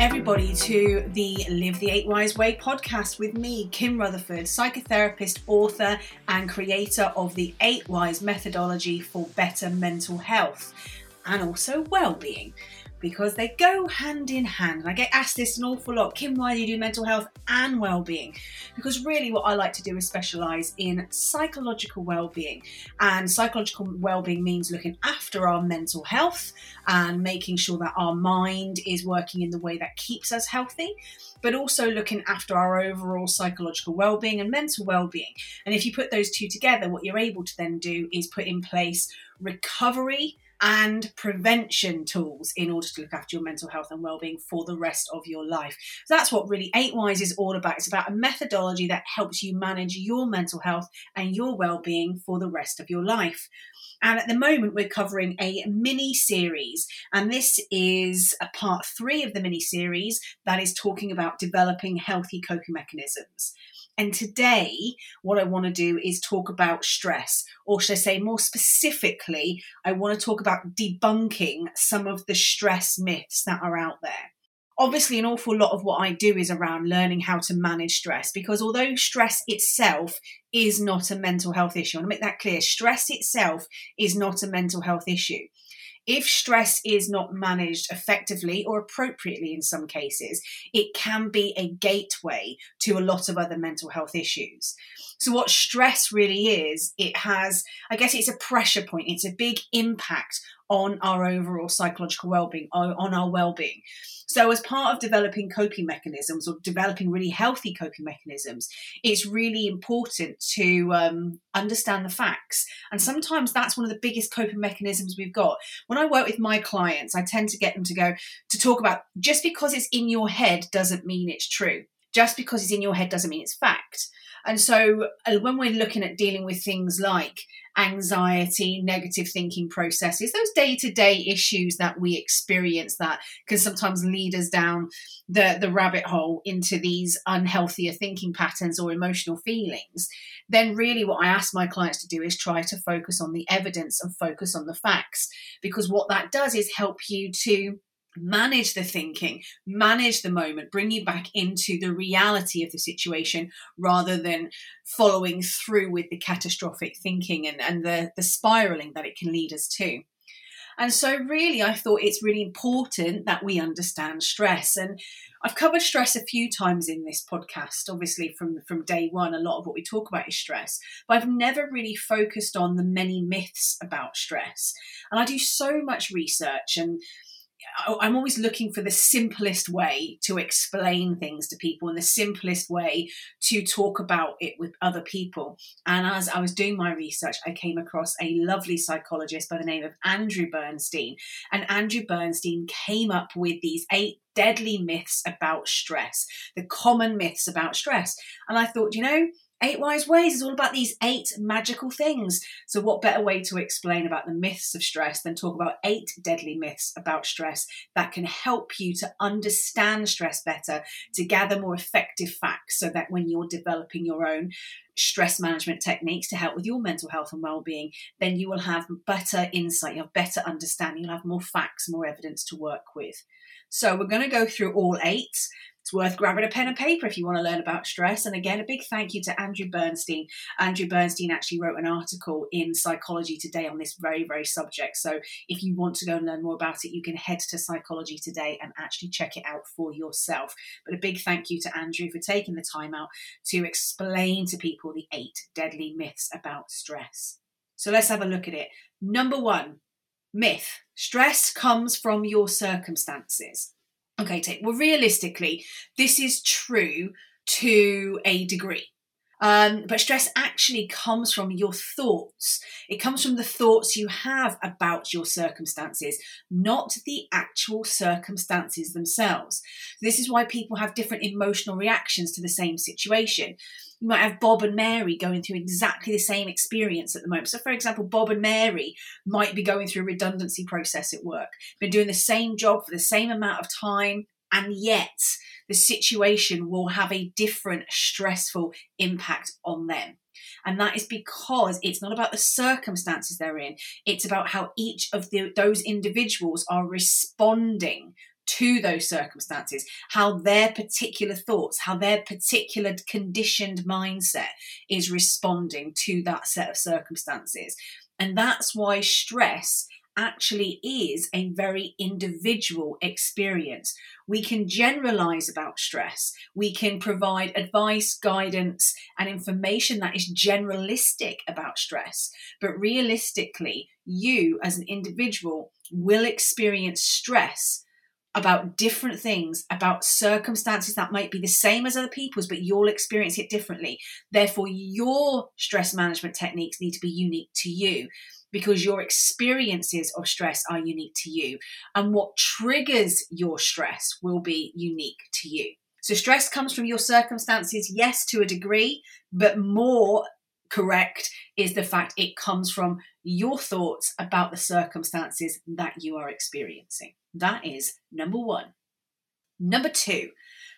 everybody, to the Live the Eight Wise Way podcast with me, Kim Rutherford, psychotherapist, author, and creator of the Eight Wise methodology for better mental health and also well being because they go hand in hand. And I get asked this an awful lot Kim, why do you do mental health and well being? Because really, what I like to do is specialize in psychological well being. And psychological well being means looking after our mental health and making sure that our mind is working in the way that keeps us healthy. But also looking after our overall psychological well being and mental well being. And if you put those two together, what you're able to then do is put in place recovery and prevention tools in order to look after your mental health and well-being for the rest of your life. So that's what really 8 Wise is all about. It's about a methodology that helps you manage your mental health and your well-being for the rest of your life. And at the moment, we're covering a mini series, and this is a part three of the mini series that is talking about developing healthy coping mechanisms. And today, what I want to do is talk about stress, or should I say more specifically, I want to talk about debunking some of the stress myths that are out there. Obviously, an awful lot of what I do is around learning how to manage stress because although stress itself is not a mental health issue, I want to make that clear stress itself is not a mental health issue. If stress is not managed effectively or appropriately in some cases, it can be a gateway to a lot of other mental health issues. So, what stress really is, it has, I guess it's a pressure point, it's a big impact on our overall psychological well-being on our well-being. So as part of developing coping mechanisms or developing really healthy coping mechanisms it's really important to um, understand the facts. And sometimes that's one of the biggest coping mechanisms we've got. When i work with my clients i tend to get them to go to talk about just because it's in your head doesn't mean it's true. Just because it's in your head doesn't mean it's fact and so uh, when we're looking at dealing with things like anxiety, negative thinking processes, those day to day issues that we experience that can sometimes lead us down the, the rabbit hole into these unhealthier thinking patterns or emotional feelings, then really what I ask my clients to do is try to focus on the evidence and focus on the facts. Because what that does is help you to manage the thinking, manage the moment, bring you back into the reality of the situation rather than following through with the catastrophic thinking and, and the, the spiraling that it can lead us to. And so, really, I thought it's really important that we understand stress. And I've covered stress a few times in this podcast. Obviously, from, from day one, a lot of what we talk about is stress, but I've never really focused on the many myths about stress. And I do so much research and I'm always looking for the simplest way to explain things to people and the simplest way to talk about it with other people. And as I was doing my research, I came across a lovely psychologist by the name of Andrew Bernstein. And Andrew Bernstein came up with these eight deadly myths about stress, the common myths about stress. And I thought, you know, Eight Wise Ways is all about these eight magical things. So, what better way to explain about the myths of stress than talk about eight deadly myths about stress that can help you to understand stress better, to gather more effective facts so that when you're developing your own stress management techniques to help with your mental health and well-being then you will have better insight you'll have better understanding you'll have more facts more evidence to work with so we're going to go through all eight it's worth grabbing a pen and paper if you want to learn about stress. And again, a big thank you to Andrew Bernstein. Andrew Bernstein actually wrote an article in Psychology Today on this very, very subject. So if you want to go and learn more about it, you can head to Psychology Today and actually check it out for yourself. But a big thank you to Andrew for taking the time out to explain to people the eight deadly myths about stress. So let's have a look at it. Number one, myth stress comes from your circumstances. Okay, well, realistically, this is true to a degree. Um, but stress actually comes from your thoughts. It comes from the thoughts you have about your circumstances, not the actual circumstances themselves. This is why people have different emotional reactions to the same situation you might have Bob and Mary going through exactly the same experience at the moment. So, for example, Bob and Mary might be going through a redundancy process at work, been doing the same job for the same amount of time, and yet the situation will have a different stressful impact on them. And that is because it's not about the circumstances they're in, it's about how each of the, those individuals are responding to those circumstances, how their particular thoughts, how their particular conditioned mindset is responding to that set of circumstances. And that's why stress actually is a very individual experience. We can generalize about stress. We can provide advice, guidance, and information that is generalistic about stress. But realistically, you as an individual will experience stress about different things, about circumstances that might be the same as other people's, but you'll experience it differently. Therefore, your stress management techniques need to be unique to you because your experiences of stress are unique to you. And what triggers your stress will be unique to you. So, stress comes from your circumstances, yes, to a degree, but more correct is the fact it comes from your thoughts about the circumstances that you are experiencing. That is number one. Number two,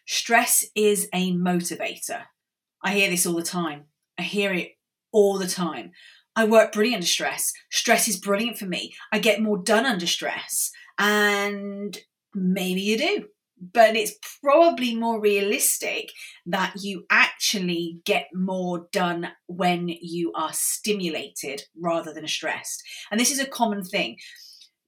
stress is a motivator. I hear this all the time. I hear it all the time. I work brilliant under stress. Stress is brilliant for me. I get more done under stress. And maybe you do but it's probably more realistic that you actually get more done when you are stimulated rather than stressed. And this is a common thing.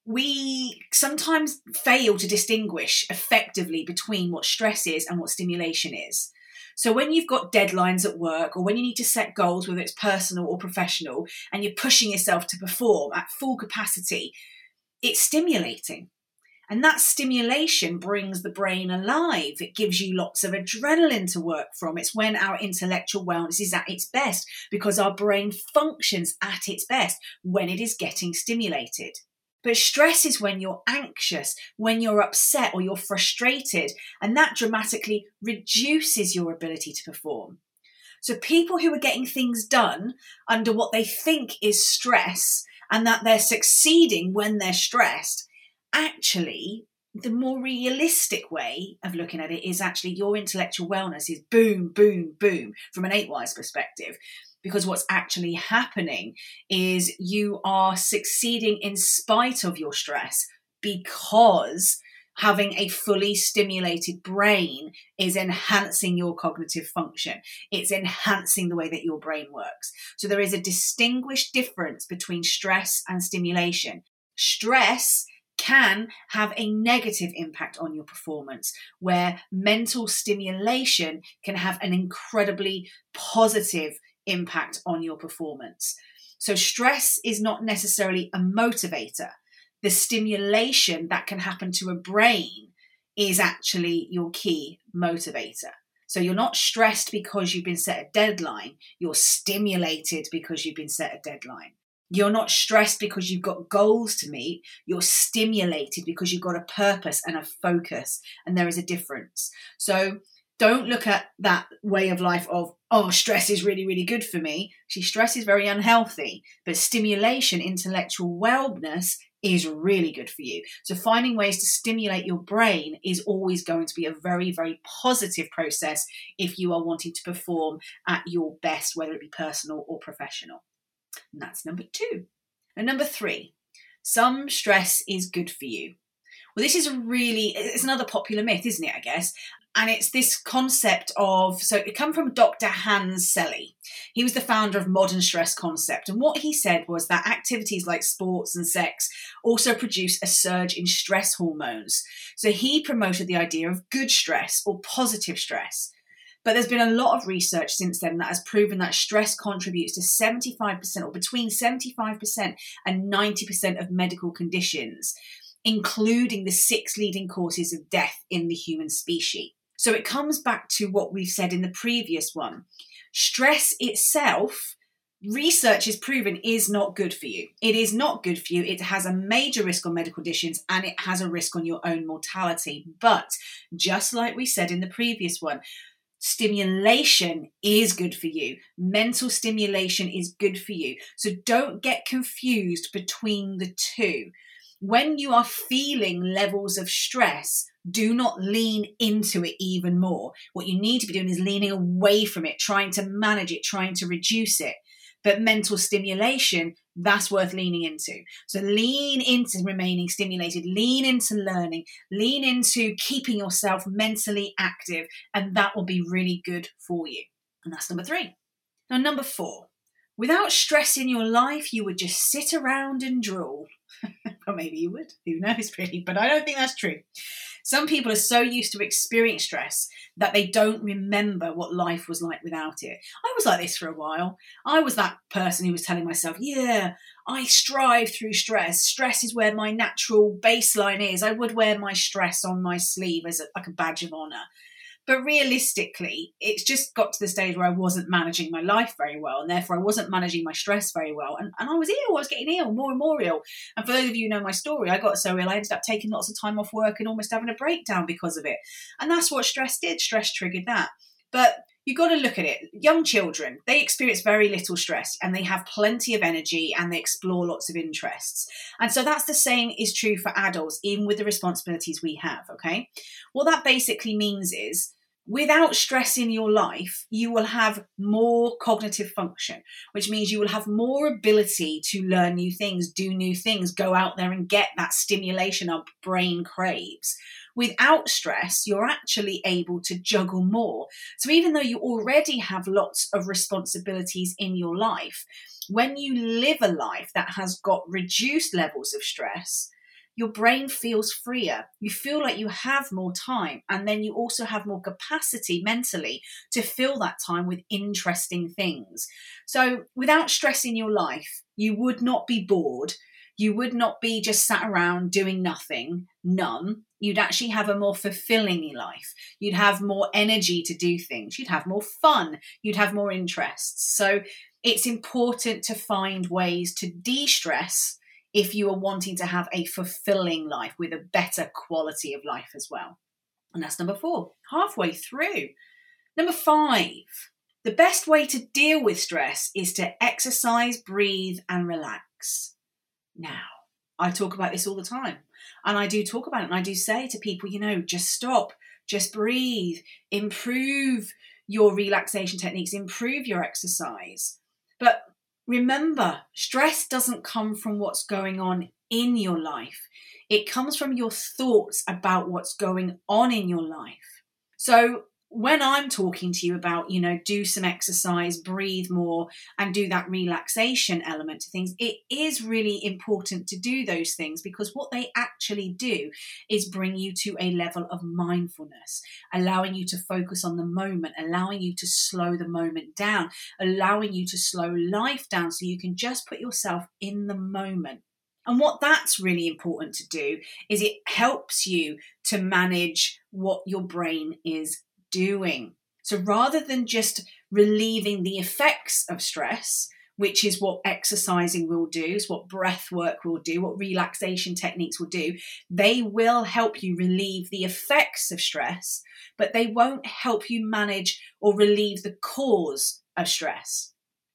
We sometimes fail to distinguish effectively between what stress is and what stimulation is. So when you've got deadlines at work or when you need to set goals, whether it's personal or professional, and you're pushing yourself to perform at full capacity, it's stimulating and that stimulation brings the brain alive. It gives you lots of adrenaline to work from. It's when our intellectual wellness is at its best because our brain functions at its best when it is getting stimulated. But stress is when you're anxious, when you're upset or you're frustrated, and that dramatically reduces your ability to perform. So, people who are getting things done under what they think is stress and that they're succeeding when they're stressed actually the more realistic way of looking at it is actually your intellectual wellness is boom, boom, boom from an eight wise perspective. Because what's actually happening is you are succeeding in spite of your stress because having a fully stimulated brain is enhancing your cognitive function. It's enhancing the way that your brain works. So there is a distinguished difference between stress and stimulation. Stress can have a negative impact on your performance, where mental stimulation can have an incredibly positive impact on your performance. So, stress is not necessarily a motivator. The stimulation that can happen to a brain is actually your key motivator. So, you're not stressed because you've been set a deadline, you're stimulated because you've been set a deadline. You're not stressed because you've got goals to meet. You're stimulated because you've got a purpose and a focus, and there is a difference. So don't look at that way of life of, oh, stress is really, really good for me. See, stress is very unhealthy, but stimulation, intellectual wellness is really good for you. So finding ways to stimulate your brain is always going to be a very, very positive process if you are wanting to perform at your best, whether it be personal or professional. And that's number two. And number three, some stress is good for you. Well, this is a really, it's another popular myth, isn't it? I guess. And it's this concept of, so it come from Dr. Hans Selye. He was the founder of modern stress concept. And what he said was that activities like sports and sex also produce a surge in stress hormones. So he promoted the idea of good stress or positive stress. But there's been a lot of research since then that has proven that stress contributes to 75% or between 75% and 90% of medical conditions, including the six leading causes of death in the human species. So it comes back to what we've said in the previous one. Stress itself, research is proven, is not good for you. It is not good for you. It has a major risk on medical conditions and it has a risk on your own mortality. But just like we said in the previous one, stimulation is good for you. Mental stimulation is good for you. So don't get confused between the two. When you are feeling levels of stress, do not lean into it even more. What you need to be doing is leaning away from it, trying to manage it, trying to reduce it. But mental stimulation, that's worth leaning into. So lean into remaining stimulated, lean into learning, lean into keeping yourself mentally active, and that will be really good for you. And that's number three. Now, number four, without stress in your life, you would just sit around and drool. or maybe you would, who knows, really, but I don't think that's true. Some people are so used to experiencing stress that they don't remember what life was like without it. I was like this for a while. I was that person who was telling myself, yeah, I strive through stress. Stress is where my natural baseline is. I would wear my stress on my sleeve as a, like a badge of honor. But realistically, it's just got to the stage where I wasn't managing my life very well, and therefore I wasn't managing my stress very well. And, and I was ill, I was getting ill, more and more ill. And for those of you who know my story, I got so ill, I ended up taking lots of time off work and almost having a breakdown because of it. And that's what stress did. Stress triggered that. But you've got to look at it. Young children, they experience very little stress and they have plenty of energy and they explore lots of interests. And so that's the same is true for adults, even with the responsibilities we have. Okay. What that basically means is without stress in your life, you will have more cognitive function, which means you will have more ability to learn new things, do new things, go out there and get that stimulation our brain craves. Without stress, you're actually able to juggle more. So even though you already have lots of responsibilities in your life, when you live a life that has got reduced levels of stress, your brain feels freer. You feel like you have more time, and then you also have more capacity mentally to fill that time with interesting things. So, without stress in your life, you would not be bored. You would not be just sat around doing nothing, none. You'd actually have a more fulfilling life. You'd have more energy to do things. You'd have more fun. You'd have more interests. So, it's important to find ways to de stress if you are wanting to have a fulfilling life with a better quality of life as well. And that's number four, halfway through. Number five, the best way to deal with stress is to exercise, breathe, and relax. Now, I talk about this all the time. And I do talk about it. And I do say to people, you know, just stop, just breathe, improve your relaxation techniques, improve your exercise. But Remember, stress doesn't come from what's going on in your life. It comes from your thoughts about what's going on in your life. So when I'm talking to you about, you know, do some exercise, breathe more, and do that relaxation element to things, it is really important to do those things because what they actually do is bring you to a level of mindfulness, allowing you to focus on the moment, allowing you to slow the moment down, allowing you to slow life down so you can just put yourself in the moment. And what that's really important to do is it helps you to manage what your brain is doing. So rather than just relieving the effects of stress, which is what exercising will do, is what breath work will do, what relaxation techniques will do, they will help you relieve the effects of stress, but they won't help you manage or relieve the cause of stress.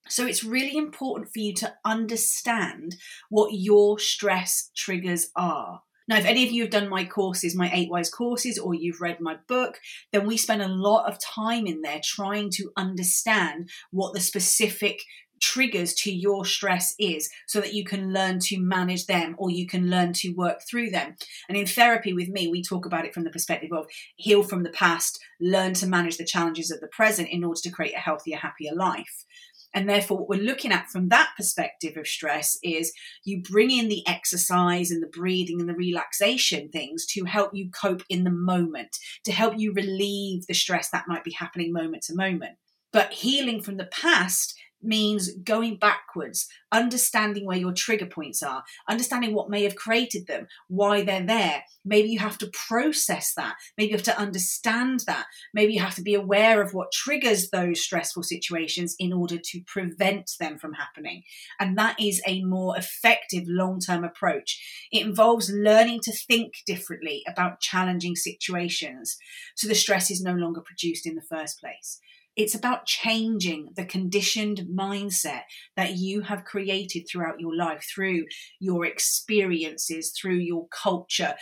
So it's really important for you to understand what your stress triggers are. Now, if any of you have done my courses, my Eight Wise courses, or you've read my book, then we spend a lot of time in there trying to understand what the specific triggers to your stress is so that you can learn to manage them or you can learn to work through them. And in therapy with me, we talk about it from the perspective of heal from the past, learn to manage the challenges of the present in order to create a healthier, happier life. And therefore, what we're looking at from that perspective of stress is you bring in the exercise and the breathing and the relaxation things to help you cope in the moment, to help you relieve the stress that might be happening moment to moment. But healing from the past means going backwards, understanding where your trigger points are, understanding what may have created them, why they're there. Maybe you have to process that. Maybe you have to understand that. Maybe you have to be aware of what triggers those stressful situations in order to prevent them from happening. And that is a more effective long term approach. It involves learning to think differently about challenging situations so the stress is no longer produced in the first place. It's about changing the conditioned mindset that you have created throughout your life through your experiences, through your culture,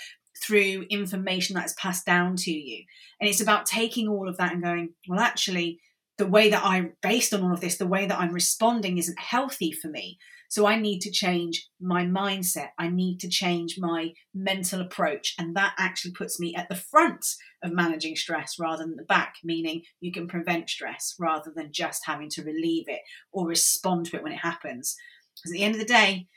through information that's passed down to you. And it's about taking all of that and going, well, actually, the way that I'm based on all of this, the way that I'm responding isn't healthy for me. So I need to change my mindset. I need to change my mental approach. And that actually puts me at the front of managing stress rather than the back, meaning you can prevent stress rather than just having to relieve it or respond to it when it happens. Because at the end of the day,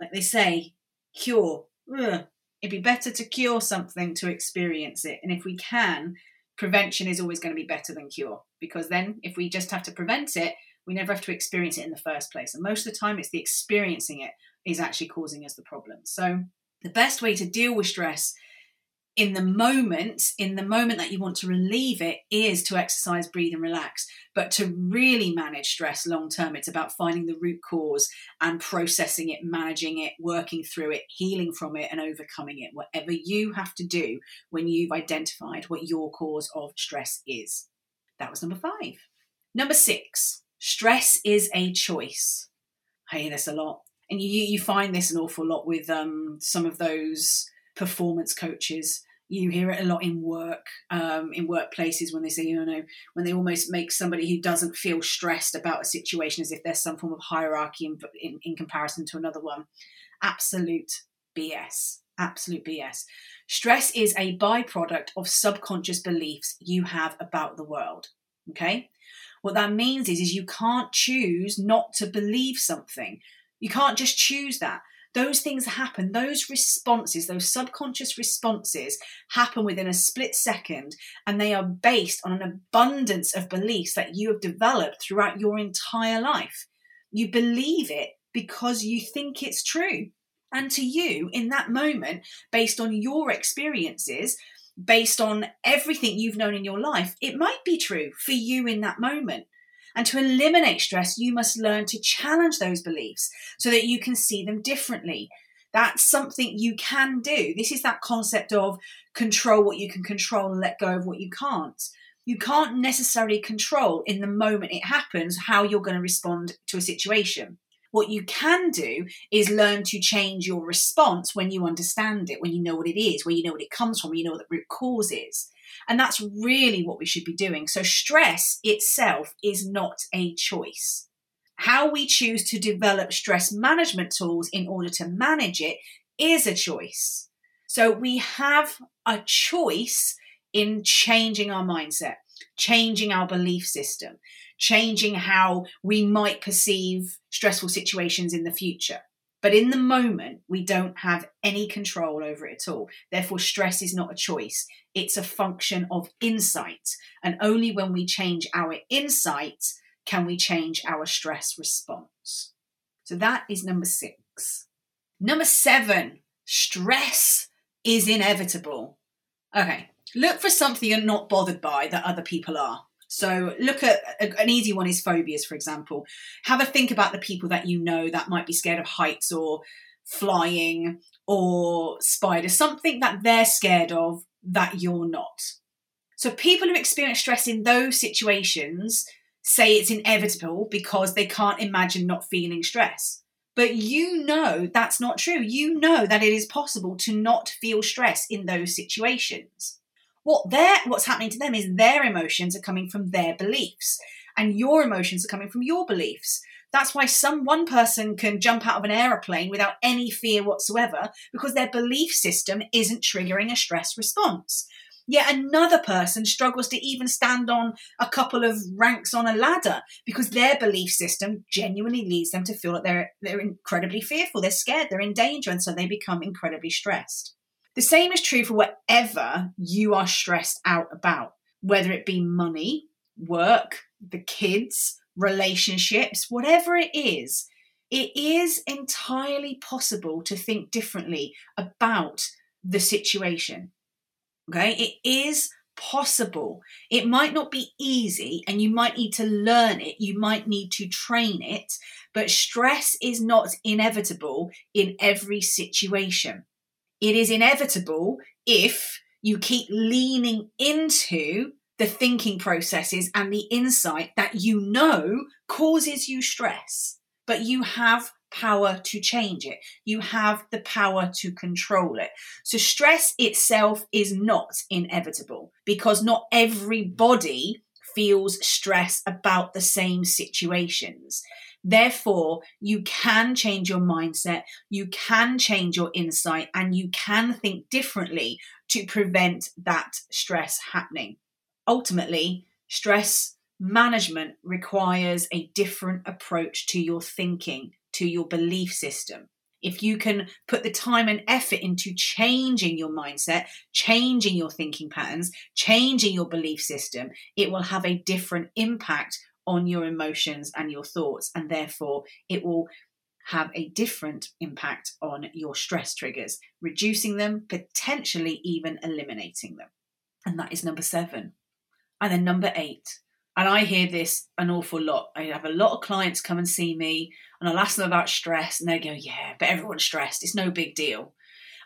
like they say, cure. Ugh, it'd be better to cure something to experience it. And if we can, prevention is always going to be better than cure because then if we just have to prevent it, we never have to experience it in the first place. And most of the time, it's the experiencing it is actually causing us the problem. So, the best way to deal with stress in the moment, in the moment that you want to relieve it, is to exercise, breathe, and relax. But to really manage stress long term, it's about finding the root cause and processing it, managing it, working through it, healing from it, and overcoming it. Whatever you have to do when you've identified what your cause of stress is. That was number five. Number six, stress is a choice. I hear this a lot. And you, you find this an awful lot with um, some of those performance coaches you hear it a lot in work um, in workplaces when they say you know when they almost make somebody who doesn't feel stressed about a situation as if there's some form of hierarchy in, in, in comparison to another one. Absolute bs absolute bs stress is a byproduct of subconscious beliefs you have about the world okay? What that means is is you can't choose not to believe something. You can't just choose that those things happen, those responses, those subconscious responses happen within a split second, and they are based on an abundance of beliefs that you have developed throughout your entire life. You believe it because you think it's true. And to you, in that moment, based on your experiences, based on everything you've known in your life, it might be true for you in that moment. And to eliminate stress, you must learn to challenge those beliefs so that you can see them differently. That's something you can do. This is that concept of control what you can control and let go of what you can't. You can't necessarily control in the moment it happens how you're going to respond to a situation. What you can do is learn to change your response when you understand it, when you know what it is, when you know what it comes from, you know what the root cause is. And that's really what we should be doing. So, stress itself is not a choice. How we choose to develop stress management tools in order to manage it is a choice. So, we have a choice in changing our mindset, changing our belief system, changing how we might perceive stressful situations in the future. But in the moment, we don't have any control over it at all. Therefore, stress is not a choice, it's a function of insight. And only when we change our insight can we change our stress response. So that is number six. Number seven, stress is inevitable. Okay, look for something you're not bothered by that other people are. So look at an easy one is phobias, for example. Have a think about the people that you know that might be scared of heights or flying or spiders, something that they're scared of that you're not. So people who experience stress in those situations say it's inevitable because they can't imagine not feeling stress. But you know that's not true. You know that it is possible to not feel stress in those situations what their what's happening to them is their emotions are coming from their beliefs and your emotions are coming from your beliefs that's why some one person can jump out of an aeroplane without any fear whatsoever because their belief system isn't triggering a stress response Yet another person struggles to even stand on a couple of ranks on a ladder because their belief system genuinely leads them to feel that they're they're incredibly fearful, they're scared, they're in danger, and so they become incredibly stressed. The same is true for whatever you are stressed out about, whether it be money, work, the kids, relationships, whatever it is. It is entirely possible to think differently about the situation. Okay, it is possible. It might not be easy and you might need to learn it, you might need to train it, but stress is not inevitable in every situation it is inevitable if you keep leaning into the thinking processes and the insight that you know causes you stress, but you have power to change it. You have the power to control it. So, stress itself is not inevitable because not everybody feels stress about the same situations. Therefore, you can change your mindset, you can change your insight, and you can think differently to prevent that stress happening. Ultimately, stress management requires a different approach to your thinking, to your belief system. If you can put the time and effort into changing your mindset, changing your thinking patterns, changing your belief system, it will have a different impact on your emotions and your thoughts, and therefore it will have a different impact on your stress triggers, reducing them, potentially even eliminating them. And that is number seven. And then number eight, and I hear this an awful lot. I have a lot of clients come and see me, and I'll ask them about stress, and they go, Yeah, but everyone's stressed. It's no big deal.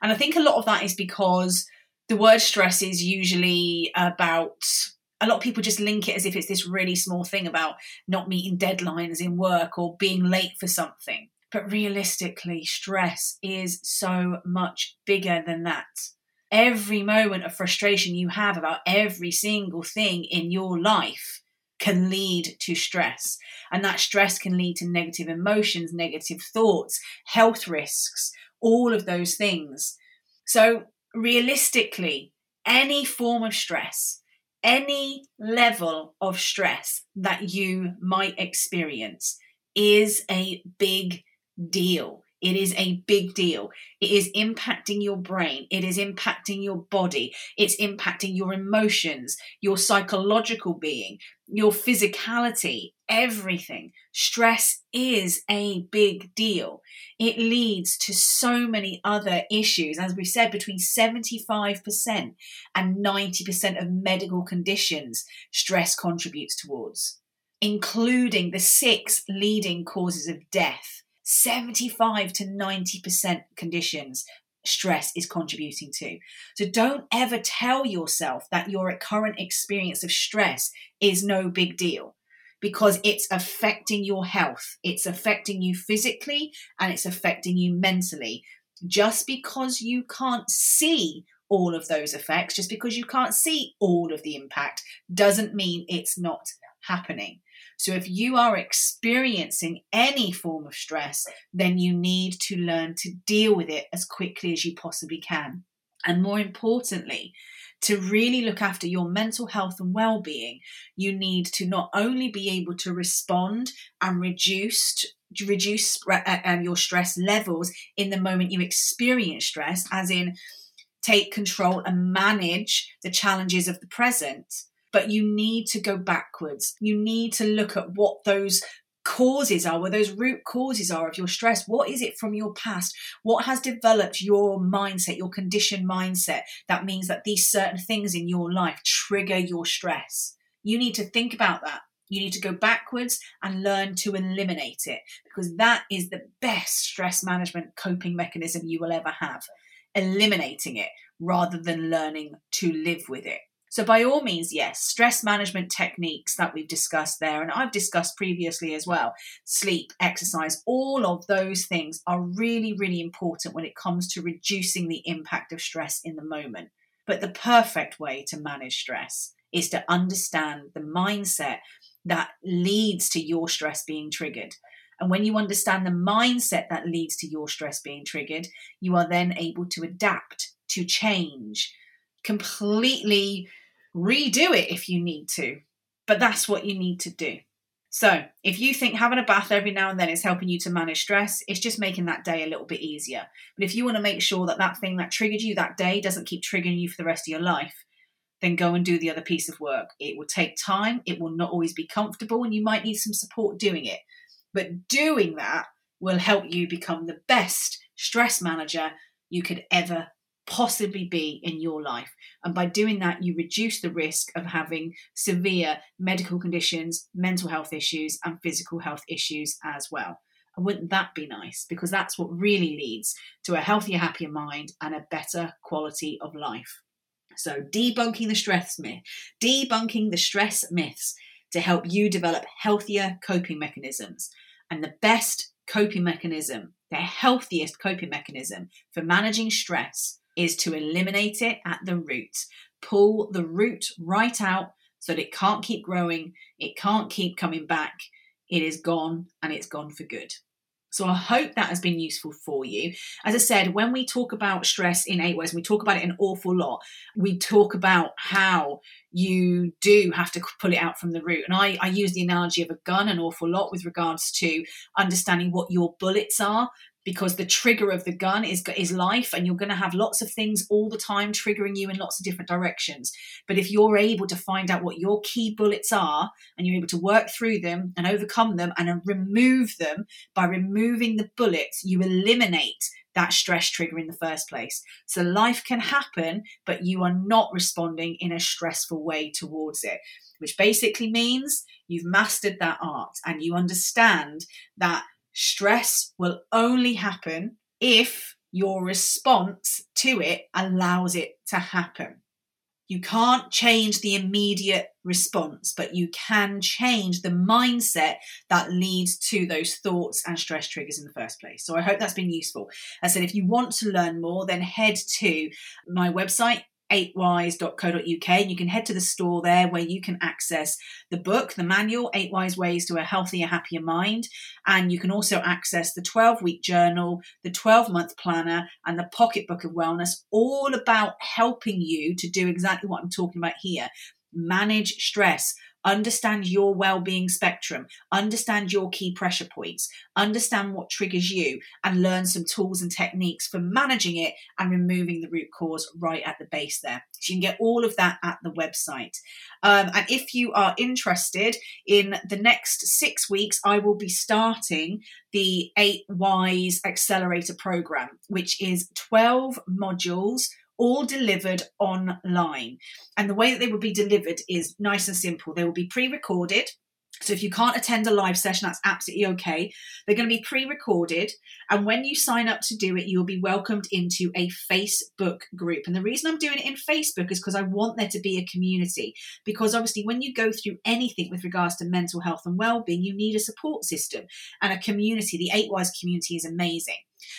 And I think a lot of that is because the word stress is usually about a lot of people just link it as if it's this really small thing about not meeting deadlines in work or being late for something. But realistically, stress is so much bigger than that. Every moment of frustration you have about every single thing in your life can lead to stress. And that stress can lead to negative emotions, negative thoughts, health risks, all of those things. So, realistically, any form of stress any level of stress that you might experience is a big deal. It is a big deal. It is impacting your brain. It is impacting your body. It's impacting your emotions, your psychological being, your physicality, everything. Stress is a big deal. It leads to so many other issues. As we said, between 75% and 90% of medical conditions, stress contributes towards, including the six leading causes of death 75 to 90% conditions stress is contributing to. So don't ever tell yourself that your current experience of stress is no big deal because it's affecting your health. It's affecting you physically and it's affecting you mentally. Just because you can't see all of those effects, just because you can't see all of the impact, doesn't mean it's not happening. So if you are experiencing any form of stress, then you need to learn to deal with it as quickly as you possibly can. And more importantly, to really look after your mental health and well-being, you need to not only be able to respond and reduce reduce uh, um, your stress levels in the moment you experience stress, as in take control and manage the challenges of the present, but you need to go backwards. You need to look at what those causes are, what those root causes are of your stress. What is it from your past? What has developed your mindset, your conditioned mindset that means that these certain things in your life trigger your stress? You need to think about that. You need to go backwards and learn to eliminate it because that is the best stress management coping mechanism you will ever have. Eliminating it rather than learning to live with it. So, by all means, yes, stress management techniques that we've discussed there, and I've discussed previously as well sleep, exercise, all of those things are really, really important when it comes to reducing the impact of stress in the moment. But the perfect way to manage stress is to understand the mindset that leads to your stress being triggered. And when you understand the mindset that leads to your stress being triggered, you are then able to adapt, to change, completely redo it if you need to, but that's what you need to do. So, if you think having a bath every now and then is helping you to manage stress, it's just making that day a little bit easier. But if you want to make sure that that thing that triggered you that day doesn't keep triggering you for the rest of your life, then go and do the other piece of work. It will take time, it will not always be comfortable, and you might need some support doing it. But doing that will help you become the best stress manager you could ever possibly be in your life. And by doing that, you reduce the risk of having severe medical conditions, mental health issues, and physical health issues as well. And wouldn't that be nice? Because that's what really leads to a healthier, happier mind and a better quality of life. So, debunking the stress myth, debunking the stress myths to help you develop healthier coping mechanisms. And the best coping mechanism, the healthiest coping mechanism for managing stress is to eliminate it at the root. Pull the root right out so that it can't keep growing, it can't keep coming back. It is gone and it's gone for good. So I hope that has been useful for you. As I said, when we talk about stress in eight ways, we talk about it an awful lot. We talk about how you do have to pull it out from the root. And I, I use the analogy of a gun an awful lot with regards to understanding what your bullets are because the trigger of the gun is is life and you're going to have lots of things all the time triggering you in lots of different directions. But if you're able to find out what your key bullets are and you're able to work through them and overcome them and remove them by removing the bullets you eliminate that stress trigger in the first place. So life can happen but you are not responding in a stressful way towards it which basically means you've mastered that art and you understand that Stress will only happen if your response to it allows it to happen. You can't change the immediate response, but you can change the mindset that leads to those thoughts and stress triggers in the first place. So I hope that's been useful. As I said, if you want to learn more, then head to my website, 8wise.co.uk and you can head to the store there where you can access the book, the manual, 8 Wise Ways to a Healthier, Happier Mind. And you can also access the 12 week journal, the 12 month planner, and the pocketbook of wellness, all about helping you to do exactly what I'm talking about here manage stress understand your well-being spectrum. Understand your key pressure points. Understand what triggers you and learn some tools and techniques for managing it and removing the root cause right at the base there. So you can get all of that at the website. Um, and if you are interested in the next six weeks i will be starting the eight wise accelerator program which is 12 modules all delivered online. And the way that they will be delivered is nice and simple. They will be pre recorded. So if you can't attend a live session, that's absolutely okay. They're going to be pre-recorded, and when you sign up to do it, you'll be welcomed into a Facebook group. And the reason I'm doing it in Facebook is because I want there to be a community. Because obviously, when you go through anything with regards to mental health and well-being, you need a support system and a community. The Eight Wise community is amazing.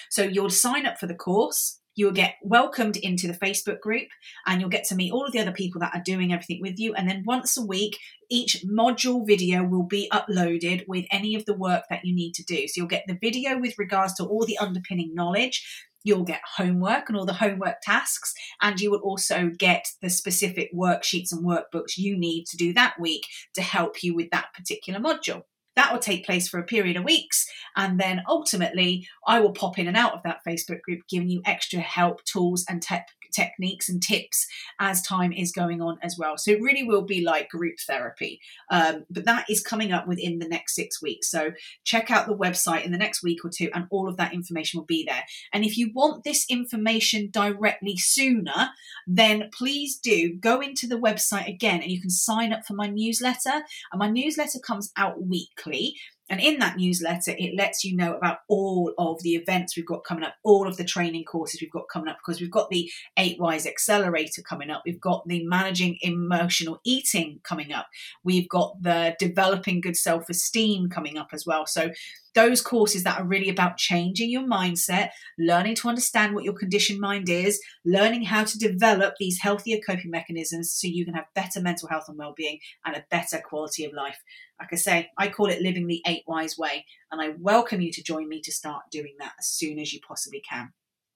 So you'll sign up for the course you will get welcomed into the Facebook group and you'll get to meet all of the other people that are doing everything with you. And then once a week, each module video will be uploaded with any of the work that you need to do. So you'll get the video with regards to all the underpinning knowledge. You'll get homework and all the homework tasks, and you will also get the specific worksheets and workbooks you need to do that week to help you with that particular module. That will take place for a period of weeks. And then ultimately, I will pop in and out of that Facebook group, giving you extra help, tools, and tech techniques and tips as time is going on as well. So it really will be like group therapy. Um, but that is coming up within the next six weeks. So check out the website in the next week or two, and all of that information will be there. And if you want this information directly sooner, then please do go into the website again and you can sign up for my newsletter. And my newsletter comes out weekly. And in that newsletter, it lets you know about all of the events we've got coming up, all of the training courses we've got coming up, because we've got the Eight Wise Accelerator coming up, we've got the Managing Emotional Eating coming up, we've got the Developing Good Self Esteem coming up as well. So those courses that are really about changing your mindset, learning to understand what your conditioned mind is, learning how to develop these healthier coping mechanisms so you can have better mental health and well-being and a better quality of life. Like I say, I call it living the eight wise way, and I welcome you to join me to start doing that as soon as you possibly can.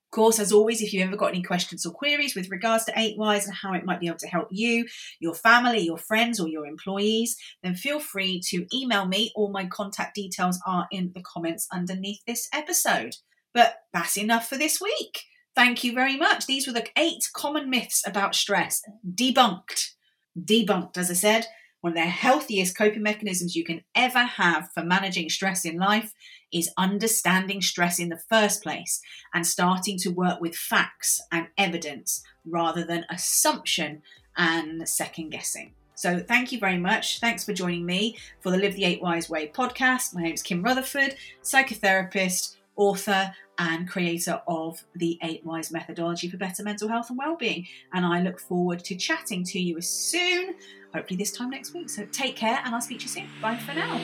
Course, as always, if you've ever got any questions or queries with regards to 8Wise and how it might be able to help you, your family, your friends, or your employees, then feel free to email me. All my contact details are in the comments underneath this episode. But that's enough for this week. Thank you very much. These were the eight common myths about stress debunked. Debunked, as I said one of the healthiest coping mechanisms you can ever have for managing stress in life is understanding stress in the first place and starting to work with facts and evidence rather than assumption and second guessing. So, thank you very much. Thanks for joining me for the Live the Eight Wise Way podcast. My name is Kim Rutherford, psychotherapist, author, and creator of the Eight Wise methodology for better mental health and well-being. And I look forward to chatting to you as soon, hopefully this time next week. So take care and I'll speak to you soon. Bye for now.